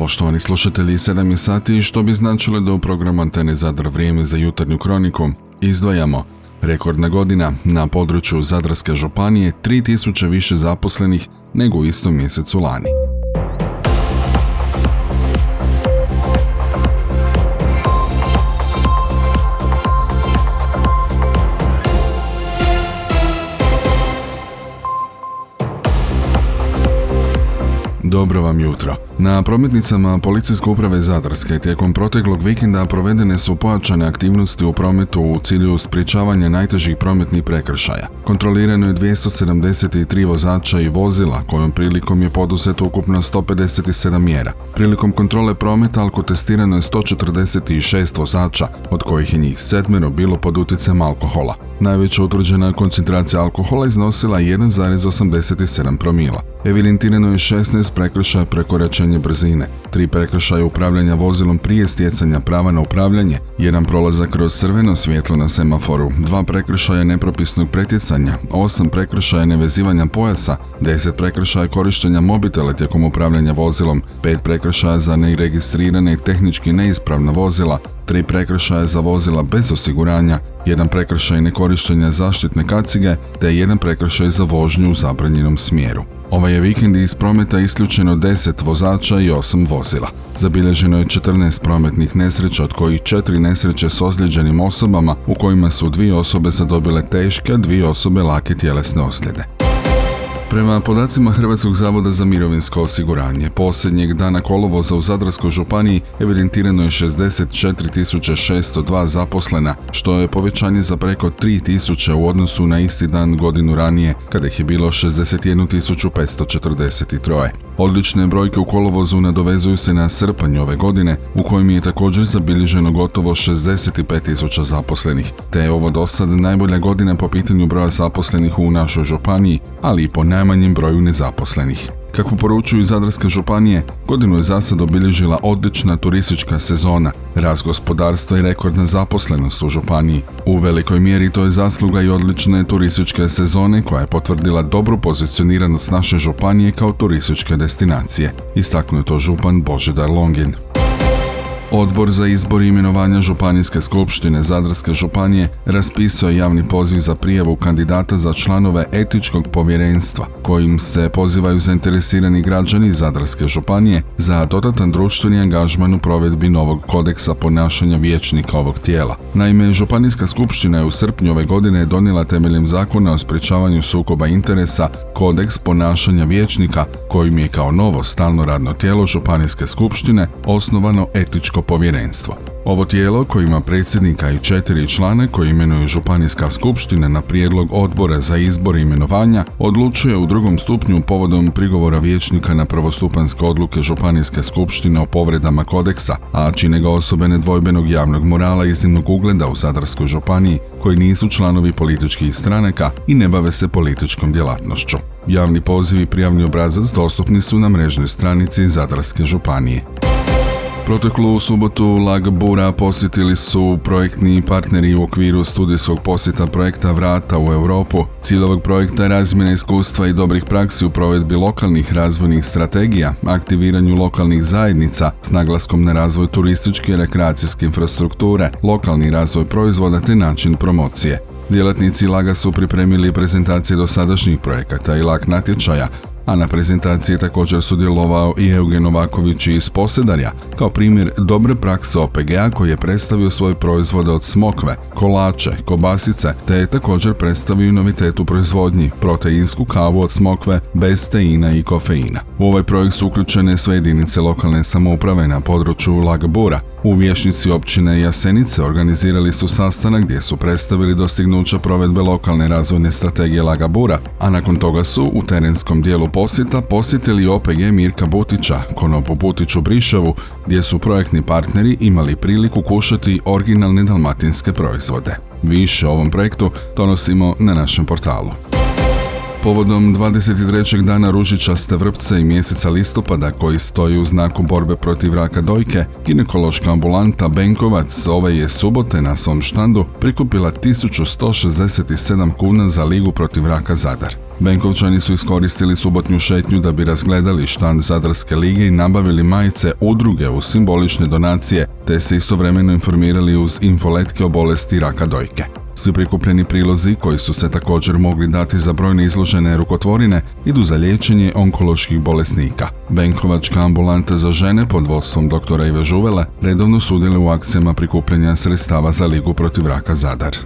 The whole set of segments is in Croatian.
Poštovani slušatelji, 7 je sati što bi značilo da u programu Antene Zadar vrijeme za jutarnju kroniku izdvajamo Rekordna godina na području Zadarske županije 3000 više zaposlenih nego u istom mjesecu lani. Dobro vam jutro. Na prometnicama Policijske uprave Zadarske tijekom proteklog vikenda provedene su pojačane aktivnosti u prometu u cilju sprječavanja najtežih prometnih prekršaja. Kontrolirano je 273 vozača i vozila, kojom prilikom je poduzeto ukupno 157 mjera. Prilikom kontrole prometa alkotestirano je 146 vozača, od kojih je njih sedmero bilo pod utjecajem alkohola. Najveća utvrđena koncentracija alkohola iznosila 1,87 promila. Evidentirano je 16 prekršaja prekoračenja brzine, tri prekršaja upravljanja vozilom prije stjecanja prava na upravljanje, jedan prolazak kroz crveno svjetlo na semaforu, dva prekršaja nepropisnog pretjecanja, osam prekršaja nevezivanja pojasa, deset prekršaja korištenja mobitela tijekom upravljanja vozilom, pet prekršaja za neregistrirane i tehnički neispravna vozila, tri prekršaja za vozila bez osiguranja, jedan prekršaj nekorištenja zaštitne kacige te jedan prekršaj za vožnju u zabranjenom smjeru. Ovaj je vikend iz prometa isključeno 10 vozača i 8 vozila. Zabilježeno je 14 prometnih nesreća, od kojih 4 nesreće s ozlijeđenim osobama, u kojima su dvije osobe zadobile teške, dvije osobe lake tjelesne ozljede. Prema podacima Hrvatskog zavoda za mirovinsko osiguranje, posljednjeg dana kolovoza u Zadarskoj županiji evidentirano je 64.602 zaposlena, što je povećanje za preko 3.000 u odnosu na isti dan godinu ranije, kada ih je bilo 61.543. Odlične brojke u kolovozu nadovezuju se na srpanj ove godine, u kojem je također zabilježeno gotovo 65.000 zaposlenih, te je ovo do sad najbolja godina po pitanju broja zaposlenih u našoj županiji, ali i po najmanjem broju nezaposlenih. Kako poručuju Zadarske županije, godinu je zasad obilježila odlična turistička sezona, rast gospodarstva i rekordna zaposlenost u županiji. U velikoj mjeri to je zasluga i odlične turističke sezone koja je potvrdila dobru pozicioniranost naše županije kao turističke destinacije, istaknuo to župan Božidar Longin. Odbor za izbor i imenovanja Županijske skupštine Zadarske županije raspisao je javni poziv za prijavu kandidata za članove etičkog povjerenstva, kojim se pozivaju zainteresirani građani Zadarske županije za dodatan društveni angažman u provedbi novog kodeksa ponašanja vijećnika ovog tijela. Naime, Županijska skupština je u srpnju ove godine donijela temeljem zakona o sprječavanju sukoba interesa kodeks ponašanja vijećnika, kojim je kao novo stalno radno tijelo Županijske skupštine osnovano etičko povjerenstvo. Ovo tijelo koje ima predsjednika i četiri člane koji imenuje Županijska skupština na prijedlog odbora za izbor i imenovanja odlučuje u drugom stupnju povodom prigovora vijećnika na prvostupanske odluke Županijske skupštine o povredama kodeksa, a čine ga osobe nedvojbenog javnog morala iznimnog ugleda u Zadarskoj županiji koji nisu članovi političkih stranaka i ne bave se političkom djelatnošću. Javni poziv i prijavni obrazac dostupni su na mrežnoj stranici Zadarske županije. Proteklu subotu Lag Bura posjetili su projektni partneri u okviru studijskog posjeta projekta Vrata u Europu. Cilj ovog projekta je razmjena iskustva i dobrih praksi u provedbi lokalnih razvojnih strategija, aktiviranju lokalnih zajednica s naglaskom na razvoj turističke i rekreacijske infrastrukture, lokalni razvoj proizvoda te način promocije. Djelatnici Laga su pripremili prezentacije dosadašnjih projekata i lag natječaja, a na prezentaciji je također sudjelovao i Eugen Novaković iz Posedarja, kao primjer dobre prakse OPG-a koji je predstavio svoje proizvode od smokve, kolače, kobasice, te je također predstavio novitet u proizvodnji, proteinsku kavu od smokve bez teina i kofeina. U ovaj projekt su uključene sve jedinice lokalne samouprave na području Lagbura, u vješnici općine Jasenice organizirali su sastanak gdje su predstavili dostignuća provedbe lokalne razvojne strategije Lagabura, a nakon toga su u terenskom dijelu posjeta posjetili OPG Mirka Butića, konopu Butiću Briševu, gdje su projektni partneri imali priliku kušati originalne dalmatinske proizvode. Više o ovom projektu donosimo na našem portalu. Povodom 23. dana ružičaste vrpce i mjeseca listopada koji stoji u znaku borbe protiv raka dojke, ginekološka ambulanta Benkovac ove je subote na svom štandu prikupila 1167 kuna za ligu protiv raka Zadar. Benkovčani su iskoristili subotnju šetnju da bi razgledali štand Zadarske lige i nabavili majice udruge u simbolične donacije, te se istovremeno informirali uz infoletke o bolesti raka dojke. Svi prikupljeni prilozi, koji su se također mogli dati za brojne izložene rukotvorine, idu za liječenje onkoloških bolesnika. Benkovačka ambulanta za žene pod vodstvom doktora Ive Žuvele redovno sudjeli u akcijama prikupljanja sredstava za Ligu protiv raka Zadar.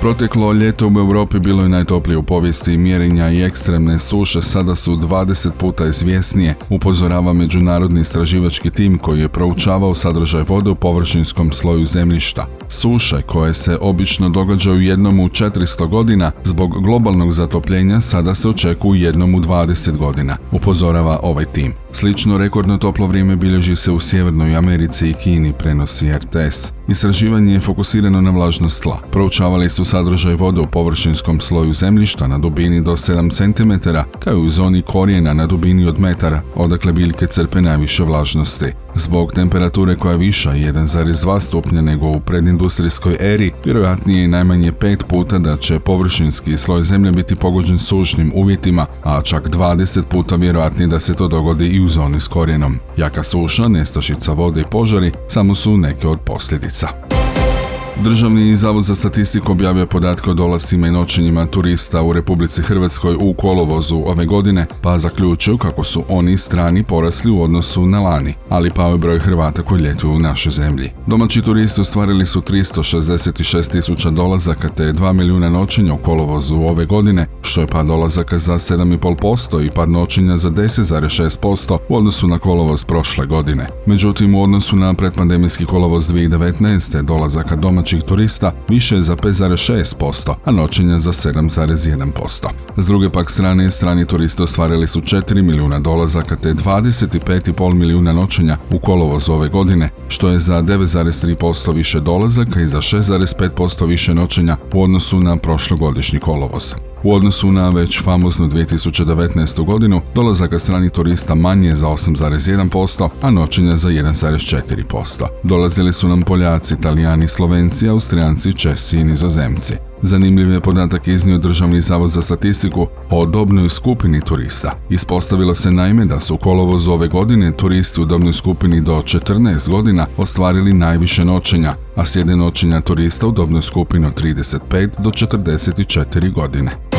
Proteklo ljeto u Europi bilo je najtoplije u povijesti mjerenja i ekstremne suše sada su 20 puta izvjesnije, upozorava međunarodni istraživački tim koji je proučavao sadržaj vode u površinskom sloju zemljišta. Suše koje se obično događaju jednom u 400 godina zbog globalnog zatopljenja sada se očekuju jednom u 20 godina, upozorava ovaj tim. Slično rekordno toplo vrijeme bilježi se u Sjevernoj Americi i Kini, prenosi RTS. Istraživanje je fokusirano na vlažnost tla. Proučavali su sadržaj vode u površinskom sloju zemljišta na dubini do 7 cm, kao i u zoni korijena na dubini od metara, odakle biljke crpe najviše vlažnosti. Zbog temperature koja je viša 1,2 stupnja nego u predindustrijskoj eri, vjerojatnije je najmanje 5 puta da će površinski sloj zemlje biti pogođen sušnim uvjetima, a čak 20 puta vjerojatnije da se to dogodi i u zoni s korijenom. Jaka suša, nestašica vode i požari samo su neke od posljedica. Državni zavod za statistiku objavio podatke o dolasima i noćenjima turista u Republici Hrvatskoj u kolovozu ove godine, pa zaključuju kako su oni strani porasli u odnosu na lani, ali pao je broj Hrvata koji ljetuju u našoj zemlji. Domaći turisti ostvarili su 366 tisuća dolazaka te 2 milijuna noćenja u kolovozu ove godine, što je pad dolazaka za 7,5% i pad noćenja za 10,6% u odnosu na kolovoz prošle godine. Međutim, u odnosu na predpandemijski kolovoz 2019. dolazaka domaći domaćih turista više je za 5,6%, a noćenja za 7,1%. S druge pak strane, strani turisti ostvarili su 4 milijuna dolazaka te 25,5 milijuna noćenja u kolovozu ove godine, što je za 9,3% više dolazaka i za 6,5% više noćenja u odnosu na prošlogodišnji kolovoz. U odnosu na već famoznu 2019. godinu, dolazaka stranih turista manje za 8,1%, a noćenja za 1,4%. Dolazili su nam Poljaci, Italijani, Slovenci, Austrijanci, Česi i Nizozemci. Zanimljiv je podatak iznio Državni zavod za statistiku o dobnoj skupini turista. Ispostavilo se naime da su u kolovozu ove godine turisti u dobnoj skupini do 14 godina ostvarili najviše noćenja, a slijede noćenja turista u dobnoj skupini od 35 do 44 godine.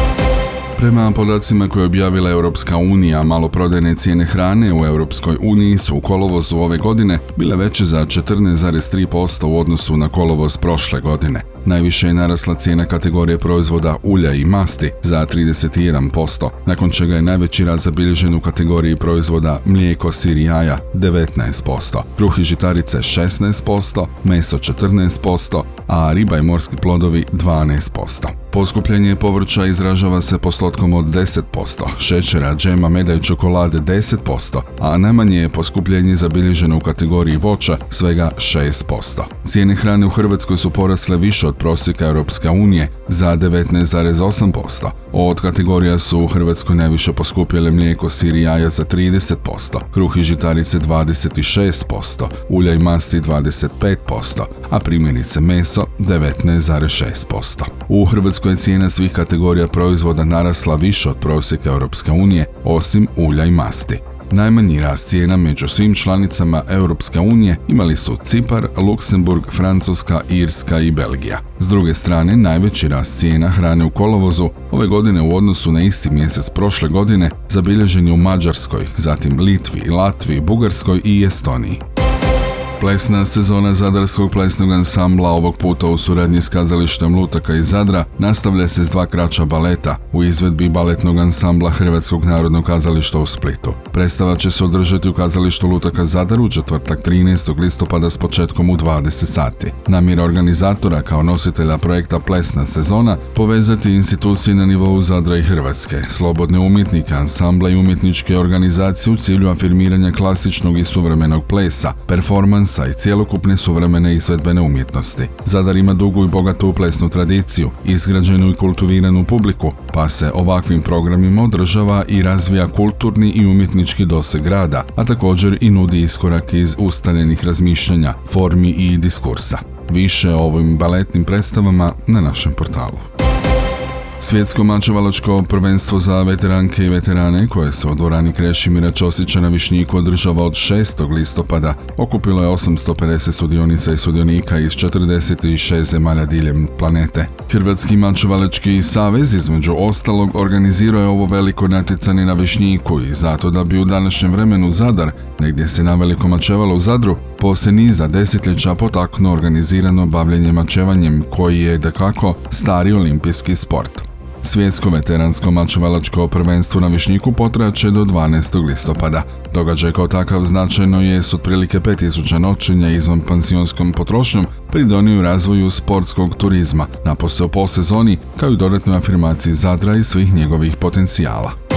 Prema podacima koje je objavila Europska unija, maloprodajne cijene hrane u Europskoj uniji su u kolovozu ove godine bile veće za 14,3% u odnosu na kolovoz prošle godine. Najviše je narasla cijena kategorije proizvoda ulja i masti za 31%, nakon čega je najveći rast zabilježen u kategoriji proizvoda mlijeko, sir i jaja 19%, kruh i žitarice 16%, meso 14%, a riba i morski plodovi 12%. Poskupljenje povrća izražava se postotkom od 10%, šećera, džema, meda i čokolade 10%, a najmanje je poskupljenje zabilježeno u kategoriji voća svega 6%. Cijene hrane u Hrvatskoj su porasle više od prosjeka Europske unije za 19,8%. Od kategorija su u Hrvatskoj najviše poskupjele mlijeko, sir i jaja za 30%, kruh i žitarice 26%, ulja i masti 25%, a primjerice meso 19,6%. U Hrvatskoj je cijena svih kategorija proizvoda narasla više od prosjeka Europske unije, osim ulja i masti. Najmanji rast cijena među svim članicama Europske unije imali su Cipar, Luksemburg, Francuska, Irska i Belgija. S druge strane, najveći rast cijena hrane u kolovozu ove godine u odnosu na isti mjesec prošle godine zabilježen je u Mađarskoj, zatim Litvi, Latviji, Bugarskoj i Estoniji. Plesna sezona Zadarskog plesnog ansambla ovog puta u suradnji s kazalištem Lutaka iz Zadra nastavlja se s dva kraća baleta u izvedbi baletnog ansambla Hrvatskog narodnog kazališta u Splitu. Predstava će se održati u kazalištu Lutaka Zadar u četvrtak 13. listopada s početkom u 20 sati. Namjera organizatora kao nositelja projekta Plesna sezona povezati institucije na nivou Zadra i Hrvatske, slobodne umjetnike, ansambla i umjetničke organizacije u cilju afirmiranja klasičnog i suvremenog plesa, performans i cjelokupne suvremene izvedbene umjetnosti. Zadar ima dugu i bogatu plesnu tradiciju, izgrađenu i kultiviranu publiku, pa se ovakvim programima održava i razvija kulturni i umjetnički doseg grada, a također i nudi iskorak iz ustaljenih razmišljanja, formi i diskursa. Više o ovim baletnim predstavama na našem portalu. Svjetsko mačevalačko prvenstvo za veteranke i veterane koje se u dvorani Krešimira Ćosića na Višnjiku održava od 6. listopada okupilo je 850 sudionica i sudionika iz 46 zemalja diljem planete. Hrvatski mačevalački savez između ostalog organizirao je ovo veliko natjecanje na Višnjiku i zato da bi u današnjem vremenu Zadar, negdje se na veliko mačevalo u Zadru, poslije niza desetljeća potaknuo organizirano bavljenje mačevanjem koji je, dakako, stari olimpijski sport. Svjetsko veteransko mačevalačko prvenstvo na Višnjiku potraće do 12. listopada. Događaj kao takav značajno je s otprilike 5000 noćenja izvan pansijonskom potrošnjom pridoniju razvoju sportskog turizma, napose po sezoni, kao i dodatnoj afirmaciji Zadra i svih njegovih potencijala.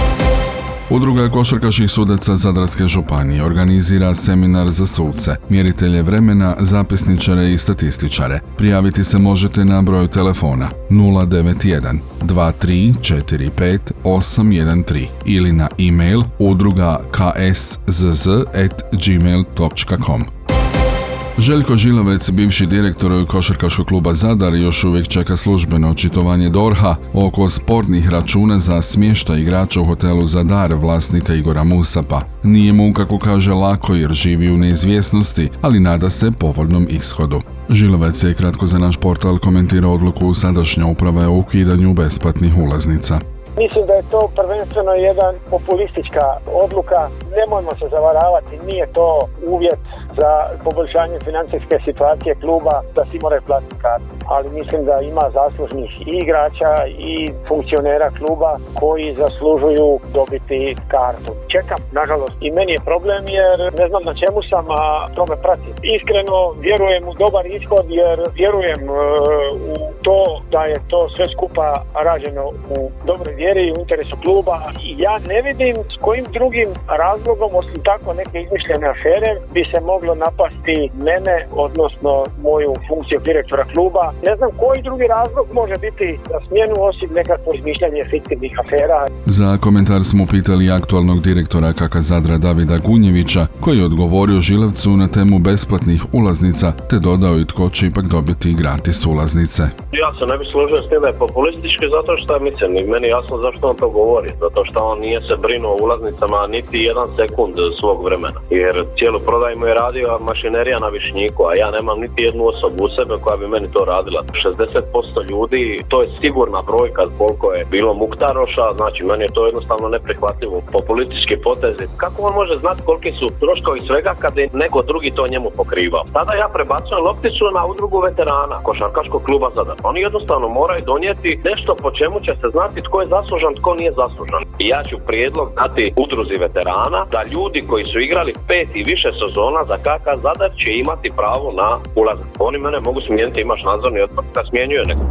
Udruga košarkaških sudaca Zadarske županije organizira seminar za suce, mjeritelje vremena, zapisničare i statističare. Prijaviti se možete na broju telefona 091 2345 813 ili na e-mail udruga ksszz.gmail.com. Željko Žilovec, bivši direktor košarkaškog kluba Zadar, još uvijek čeka službeno očitovanje Dorha oko sportnih računa za smještaj igrača u hotelu Zadar vlasnika Igora Musapa. Nije mu, kako kaže, lako jer živi u neizvjesnosti, ali nada se povoljnom ishodu. Žilovec je kratko za naš portal komentirao odluku sadašnje uprave o ukidanju besplatnih ulaznica. Mislim da je to prvenstveno jedan populistička odluka. Nemojmo se zavaravati, nije to uvjet za poboljšanje financijske situacije kluba da si moraju platiti kartu. Ali mislim da ima zaslužnih i igrača i funkcionera kluba koji zaslužuju dobiti kartu. Čekam, nažalost, i meni je problem jer ne znam na čemu sam, a to me prati. Iskreno vjerujem u dobar ishod jer vjerujem e, u to da je to sve skupa rađeno u dobroj vjeri i u interesu kluba. I ja ne vidim s kojim drugim razlogom, osim tako neke izmišljene afere, bi se moglo napasti mene, odnosno moju funkciju direktora kluba. Ne znam koji drugi razlog može biti za smjenu osim nekakvo izmišljanje fiktivnih afera. Za komentar smo pitali aktualnog direktora Kaka Zadra Davida Gunjevića, koji je odgovorio Žilavcu na temu besplatnih ulaznica, te dodao i tko će ipak dobiti gratis ulaznice. Ja se ne bi složio s tim da je populistički zato što mislim, meni jasno zašto on to govori, zato što on nije se brinuo o ulaznicama niti jedan sekund svog vremena. Jer cijelu prodaju mu je radio mašinerija na Višnjiku, a ja nemam niti jednu osobu u sebe koja bi meni to radila. 60% ljudi, to je sigurna brojka koliko je bilo muktaroša, znači meni je to jednostavno neprihvatljivo. Populistički potezi. Kako on može znati koliki su troškovi svega kada je neko drugi to njemu pokrivao? Tada ja prebacujem lopticu na udrugu veterana košarkaškog kluba Zadar. Oni jednostavno moraju donijeti nešto po čemu će se znati tko je zaslužan, tko nije zaslužan. I ja ću prijedlog dati udruzi veterana da ljudi koji su igrali pet i više sezona za KK Zadar će imati pravo na ulaz. Oni mene mogu smijeniti, imaš nadzorni odbor da smjenjuje neko.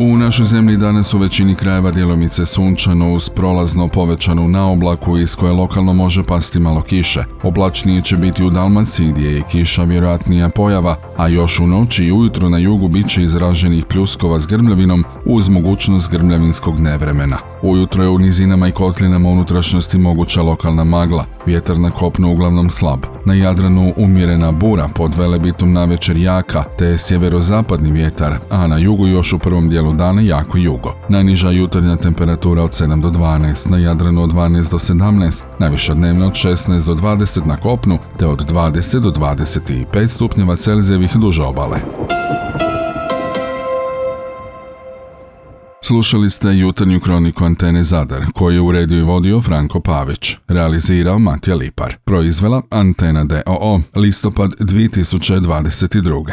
U našoj zemlji danas u većini krajeva djelomice sunčano uz prolazno povećanu naoblaku iz koje lokalno može pasti malo kiše. Oblačnije će biti u Dalmaciji gdje je kiša vjerojatnija pojava, a još u noći i ujutro na jugu bit će izraženih pljuskova s grmljavinom uz mogućnost grmljavinskog nevremena. Ujutro je u nizinama i kotlinama unutrašnjosti moguća lokalna magla, vjetar na kopnu uglavnom slab. Na Jadranu umjerena bura pod velebitom navečer jaka, te sjeverozapadni vjetar, a na jugu još u prvom dijelu dana jako jugo. Najniža jutarnja temperatura od 7 do 12, na Jadranu od 12 do 17, najviša dnevna od 16 do 20 na kopnu, te od 20 do 25 stupnjeva Celzijevih duže obale. Slušali ste jutarnju kroniku Antene Zadar, koju je uredio i vodio Franko Pavić, realizirao Matija Lipar, proizvela Antena DOO, listopad 2022.